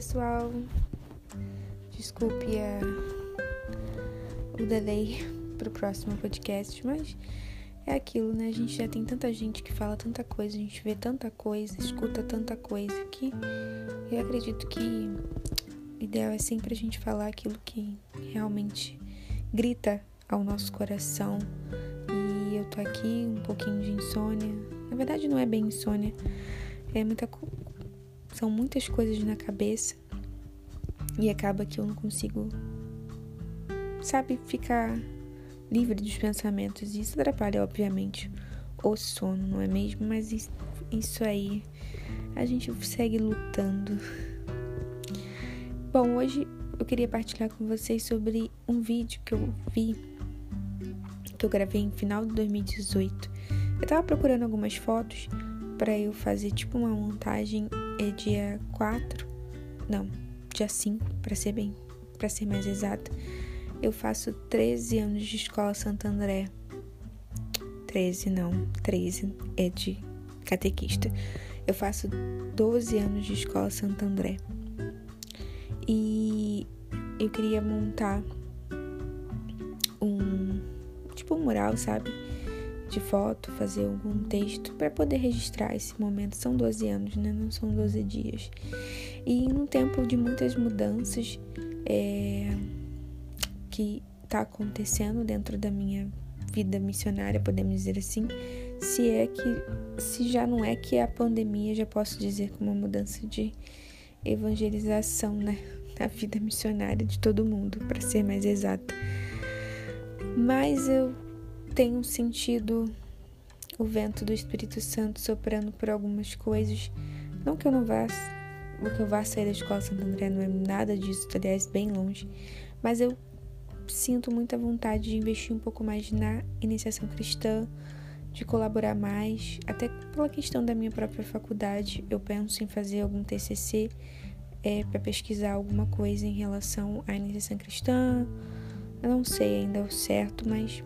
pessoal. Desculpe a... o delay pro próximo podcast, mas é aquilo, né? A gente já tem tanta gente que fala tanta coisa, a gente vê tanta coisa, escuta tanta coisa que eu acredito que o ideal é sempre a gente falar aquilo que realmente grita ao nosso coração. E eu tô aqui um pouquinho de insônia. Na verdade não é bem insônia. É muita são muitas coisas na cabeça e acaba que eu não consigo sabe ficar livre dos pensamentos. E isso atrapalha, obviamente, o sono, não é mesmo? Mas isso aí a gente segue lutando. Bom, hoje eu queria partilhar com vocês sobre um vídeo que eu vi, que eu gravei em final de 2018. Eu tava procurando algumas fotos para eu fazer tipo uma montagem é dia 4, não, dia 5, para ser bem, para ser mais exata. Eu faço 13 anos de escola Santo André. 13 não, 13 é de catequista. Eu faço 12 anos de escola Santo André. E eu queria montar um tipo um mural, sabe? De foto, fazer algum texto para poder registrar esse momento. São 12 anos, né? Não são 12 dias. E num tempo de muitas mudanças é, que está acontecendo dentro da minha vida missionária, podemos dizer assim, se é que se já não é que a pandemia já posso dizer como uma mudança de evangelização, né, na vida missionária de todo mundo, para ser mais exata. Mas eu tenho sentido o vento do Espírito Santo soprando por algumas coisas, não que eu não vá o que eu vá sair da escola Santo André não é nada disso, aliás, bem longe, mas eu sinto muita vontade de investir um pouco mais na iniciação cristã, de colaborar mais, até pela questão da minha própria faculdade. Eu penso em fazer algum TCC é, para pesquisar alguma coisa em relação à iniciação cristã. Eu não sei ainda o certo, mas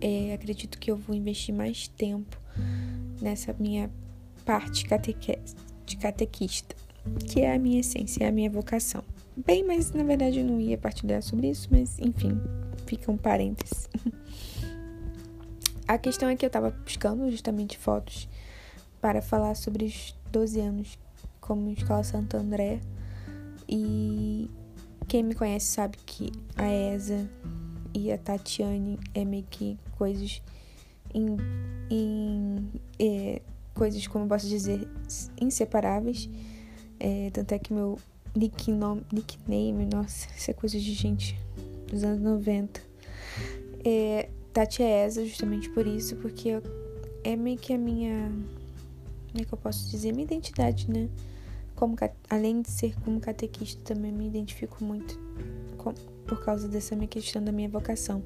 é, acredito que eu vou investir mais tempo nessa minha parte cateque de catequista, que é a minha essência, é a minha vocação. Bem, mas na verdade eu não ia partilhar sobre isso, mas enfim, fica um parênteses. A questão é que eu tava buscando justamente fotos para falar sobre os 12 anos como Escola Santo André. E quem me conhece sabe que a Esa e a Tatiane é meio que coisas em, em é, coisas, como posso dizer, inseparáveis. É, tanto é que meu nickname, nickname, nossa, isso é coisa de gente dos anos 90. É, Tati é Esa, justamente por isso, porque é meio que a minha. Como é que eu posso dizer? Minha identidade, né? Como, além de ser como catequista, também me identifico muito com, por causa dessa minha questão da minha vocação.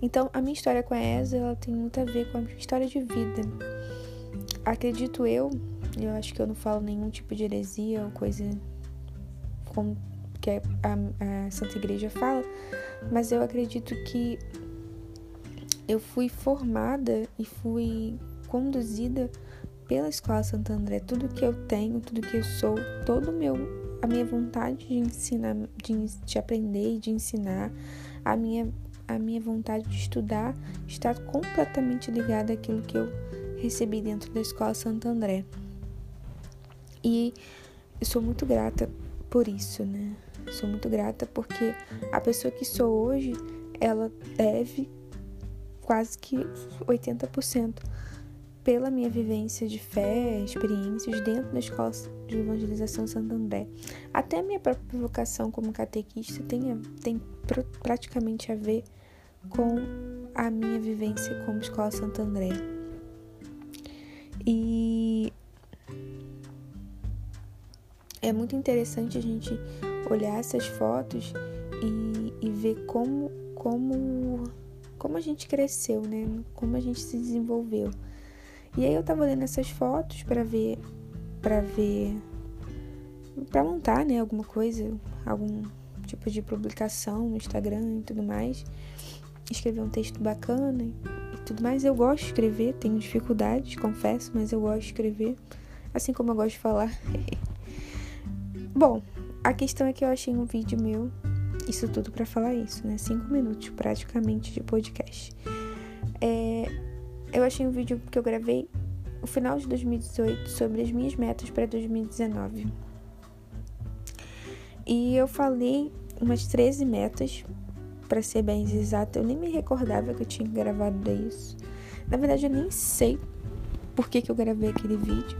Então, a minha história com a ESA, ela tem muito a ver com a minha história de vida. Acredito eu, eu acho que eu não falo nenhum tipo de heresia ou coisa como que a, a Santa Igreja fala, mas eu acredito que eu fui formada e fui conduzida pela Escola Santo André. Tudo que eu tenho, tudo que eu sou, todo meu a minha vontade de ensinar, de, de aprender e de ensinar, a minha a minha vontade de estudar está completamente ligada àquilo que eu recebi dentro da Escola Santo André. E eu sou muito grata por isso, né? Sou muito grata porque a pessoa que sou hoje, ela deve quase que 80% pela minha vivência de fé, experiências dentro da escola de evangelização Santo André. Até a minha própria vocação como catequista tem, tem pr praticamente a ver com a minha vivência como escola Santo André. E é muito interessante a gente olhar essas fotos e, e ver como, como como a gente cresceu, né? Como a gente se desenvolveu. E aí eu tava olhando essas fotos para ver para ver para montar, né, alguma coisa, algum tipo de publicação no Instagram e tudo mais. Escrever um texto bacana tudo mais. Eu gosto de escrever, tenho dificuldades, confesso, mas eu gosto de escrever, assim como eu gosto de falar. Bom, a questão é que eu achei um vídeo meu, isso tudo para falar isso, né? Cinco minutos praticamente de podcast. É, eu achei um vídeo que eu gravei no final de 2018 sobre as minhas metas para 2019. E eu falei umas 13 metas, para ser bem exato. Eu nem me recordava que eu tinha gravado isso. Na verdade, eu nem sei por que, que eu gravei aquele vídeo.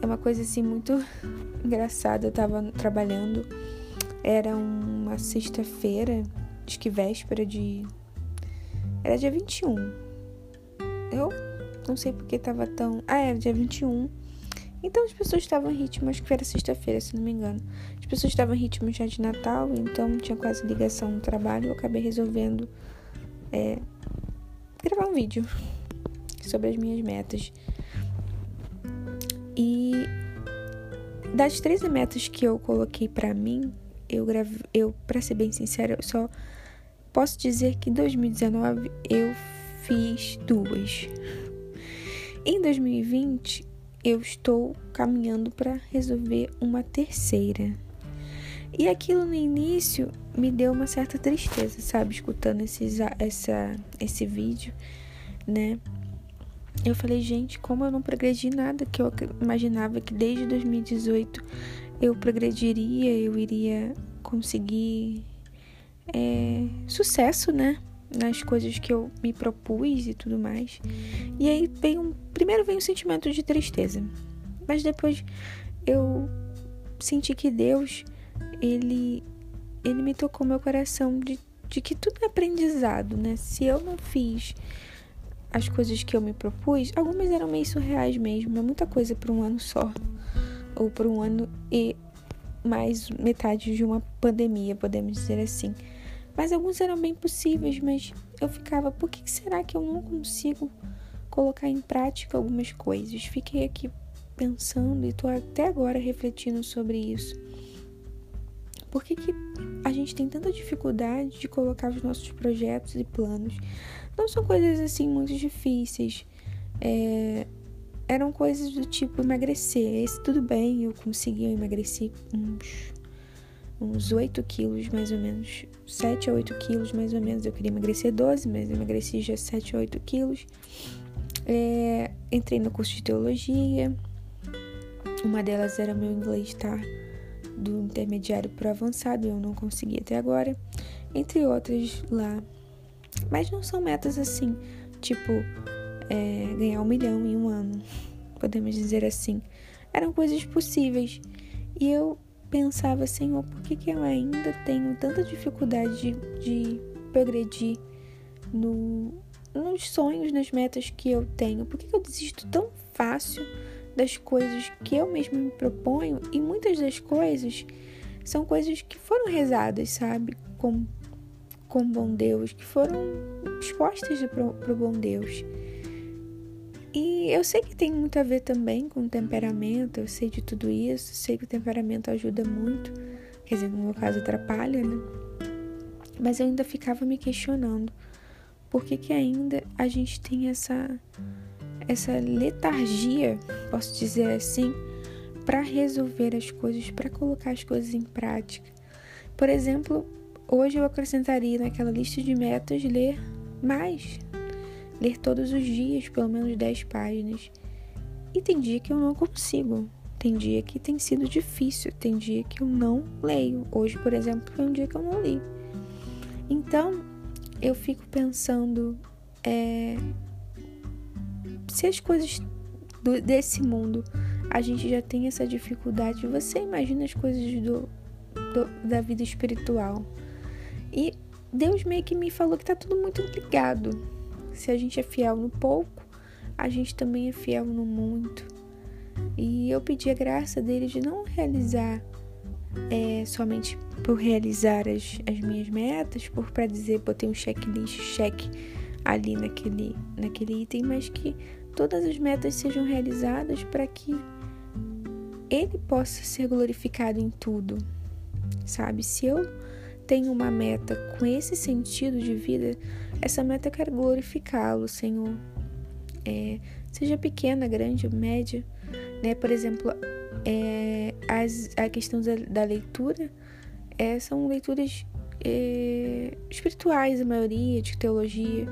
É uma coisa assim muito engraçada. Eu tava trabalhando, era uma sexta-feira, acho que véspera de. Era dia 21. Eu não sei porque tava tão. Ah, era dia 21. Então as pessoas estavam em ritmo, acho que era sexta-feira, se não me engano. As pessoas estavam em ritmo já de Natal, então tinha quase ligação no trabalho. Eu acabei resolvendo é, gravar um vídeo sobre as minhas metas. E das 13 metas que eu coloquei para mim, eu gravei, eu, para ser bem sincera, eu só posso dizer que em 2019 eu fiz duas. Em 2020 eu estou caminhando para resolver uma terceira. E aquilo no início me deu uma certa tristeza, sabe? Escutando esses, essa, esse vídeo, né? Eu falei, gente, como eu não progredi nada que eu imaginava que desde 2018 eu progrediria, eu iria conseguir é, sucesso, né? Nas coisas que eu me propus e tudo mais. E aí vem um. Primeiro vem um sentimento de tristeza. Mas depois eu senti que Deus, ele, ele me tocou meu coração de, de que tudo é aprendizado, né? Se eu não fiz as coisas que eu me propus, algumas eram meio surreais mesmo, é muita coisa para um ano só. Ou para um ano e mais metade de uma pandemia, podemos dizer assim. Mas alguns eram bem possíveis, mas eu ficava, por que será que eu não consigo colocar em prática algumas coisas? Fiquei aqui pensando e tô até agora refletindo sobre isso. Por que, que a gente tem tanta dificuldade de colocar os nossos projetos e planos? Não são coisas assim muito difíceis. É, eram coisas do tipo emagrecer. Esse tudo bem, eu consegui emagrecer uns uns 8 quilos mais ou menos, 7 a 8 quilos mais ou menos. Eu queria emagrecer 12, mas emagreci já 7 a 8 quilos. É, entrei no curso de teologia. Uma delas era meu inglês, tá? Do intermediário para avançado, eu não consegui até agora. Entre outras lá. Mas não são metas assim, tipo, é, ganhar um milhão em um ano, podemos dizer assim. Eram coisas possíveis. E eu pensava, Senhor, por que, que eu ainda tenho tanta dificuldade de, de progredir no, nos sonhos, nas metas que eu tenho? Por que, que eu desisto tão fácil das coisas que eu mesma me proponho? E muitas das coisas são coisas que foram rezadas, sabe? Com, com bom Deus, que foram expostas para o bom Deus. E eu sei que tem muito a ver também com o temperamento, eu sei de tudo isso, sei que o temperamento ajuda muito, quer dizer, no meu caso atrapalha, né? Mas eu ainda ficava me questionando por que, que ainda a gente tem essa, essa letargia, posso dizer assim, para resolver as coisas, para colocar as coisas em prática. Por exemplo, hoje eu acrescentaria naquela lista de metas ler mais, ler todos os dias pelo menos 10 páginas. E tem dia que eu não consigo. Tem dia que tem sido difícil, tem dia que eu não leio. Hoje, por exemplo, foi um dia que eu não li. Então, eu fico pensando é, se as coisas do, desse mundo a gente já tem essa dificuldade, você imagina as coisas do, do, da vida espiritual. E Deus meio que me falou que tá tudo muito ligado. Se a gente é fiel no pouco, a gente também é fiel no muito. E eu pedi a graça dele de não realizar é, somente por realizar as, as minhas metas, por para dizer, botei um checklist, cheque ali naquele, naquele item, mas que todas as metas sejam realizadas para que ele possa ser glorificado em tudo, sabe? Se eu tenho uma meta com esse sentido de vida, essa meta eu quero glorificá-lo, Senhor. É, seja pequena, grande, média, né? Por exemplo, é, as, a questão da, da leitura é, são leituras é, espirituais, a maioria, de teologia,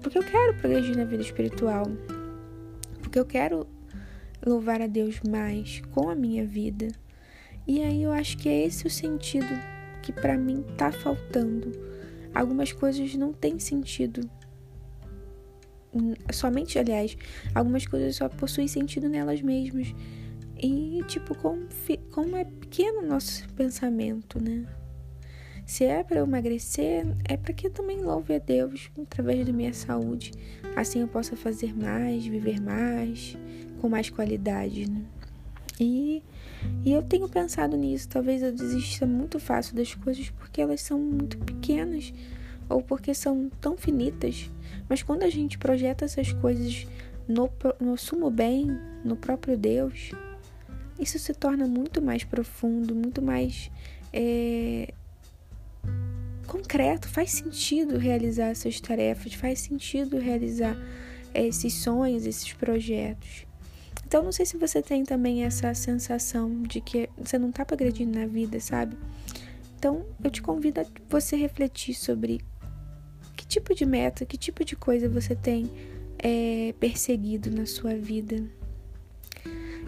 porque eu quero progredir na vida espiritual, porque eu quero louvar a Deus mais com a minha vida. E aí eu acho que é esse o sentido que para mim tá faltando. Algumas coisas não têm sentido. Somente, aliás, algumas coisas só possuem sentido nelas mesmas. E, tipo, como, como é pequeno o nosso pensamento, né? Se é para eu emagrecer, é para que eu também louve a Deus através da minha saúde. Assim eu possa fazer mais, viver mais, com mais qualidade, né? E, e eu tenho pensado nisso. Talvez eu desista muito fácil das coisas porque elas são muito pequenas ou porque são tão finitas. Mas quando a gente projeta essas coisas no, no sumo bem, no próprio Deus, isso se torna muito mais profundo, muito mais é, concreto. Faz sentido realizar essas tarefas, faz sentido realizar esses sonhos, esses projetos. Então, não sei se você tem também essa sensação de que você não está progredindo na vida, sabe? Então, eu te convido a você refletir sobre que tipo de meta, que tipo de coisa você tem é, perseguido na sua vida.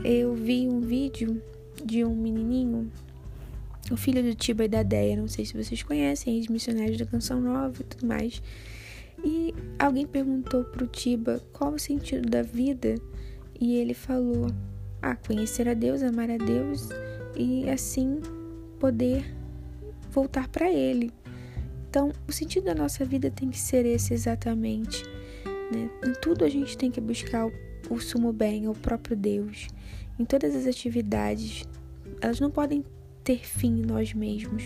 Eu vi um vídeo de um menininho, o filho do Tiba e da Deia, não sei se vocês conhecem, ex-missionários da Canção Nova e tudo mais. E alguém perguntou pro Tiba qual o sentido da vida e ele falou: Ah, conhecer a Deus, amar a Deus e assim poder voltar para Ele. Então, o sentido da nossa vida tem que ser esse exatamente. Né? Em tudo a gente tem que buscar o, o sumo bem, o próprio Deus. Em todas as atividades, elas não podem ter fim em nós mesmos.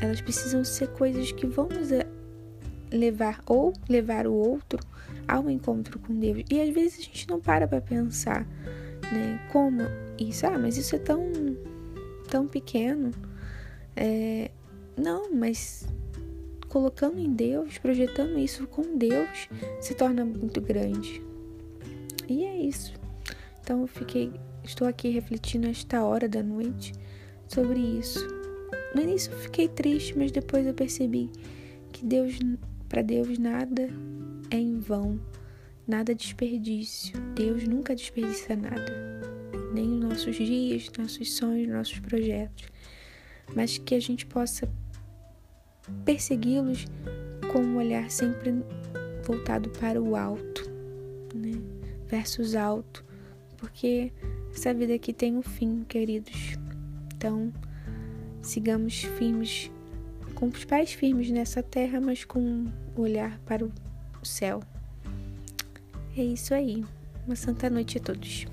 Elas precisam ser coisas que vão nos levar ou levar o outro ao encontro com Deus. E às vezes a gente não para para pensar, né? Como isso? Ah, mas isso é tão, tão pequeno. É, não, mas colocando em Deus, projetando isso com Deus, se torna muito grande. E é isso. Então eu fiquei, estou aqui refletindo esta hora da noite sobre isso. No início eu fiquei triste, mas depois eu percebi que Deus, para Deus nada é em vão, nada desperdício. Deus nunca desperdiça nada, nem nos nossos dias, nossos sonhos, nossos projetos, mas que a gente possa persegui-los com um olhar sempre voltado para o alto, né? Versus alto, porque essa vida aqui tem um fim, queridos. Então, sigamos firmes, com os pés firmes nessa terra, mas com o olhar para o céu. É isso aí. Uma santa noite a todos.